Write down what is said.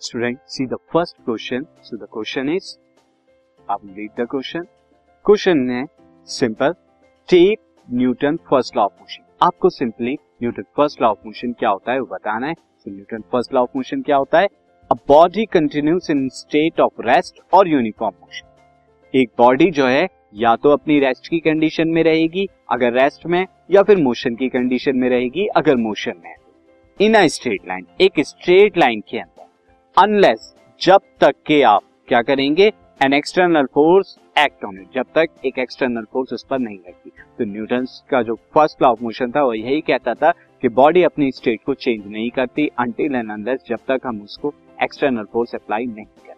Student see the first question so the question is आप read the question question है simple type Newton first law of motion आपको simply Newton first law of motion क्या होता है वो बताना है। Newton first law of motion क्या होता है? A body continues in state of rest और यूनिफॉर्म मोशन एक बॉडी जो है, या तो अपनी रेस्ट की कंडीशन में रहेगी, अगर रेस्ट में, या फिर मोशन की कंडीशन में रहेगी, अगर मोशन में इन अ स्ट्रेट लाइन एक स्ट्रेट लाइन के अंदर। अनलेस जब तक के आप क्या करेंगे? An external force act on it जब तक एक एक्सटर्नल फोर्स उस पर नहीं लगती। तो न्यूटन का जो फ़र्स्ट लॉ ऑफ़ मोशन था, वो यही कहता था कि बॉडी अपनी स्टेट को चेंज नहीं करती अनटिल एंड अनलेस जब तक हम उसको एक्सटर्नल फोर्स अप्लाई नहीं करते।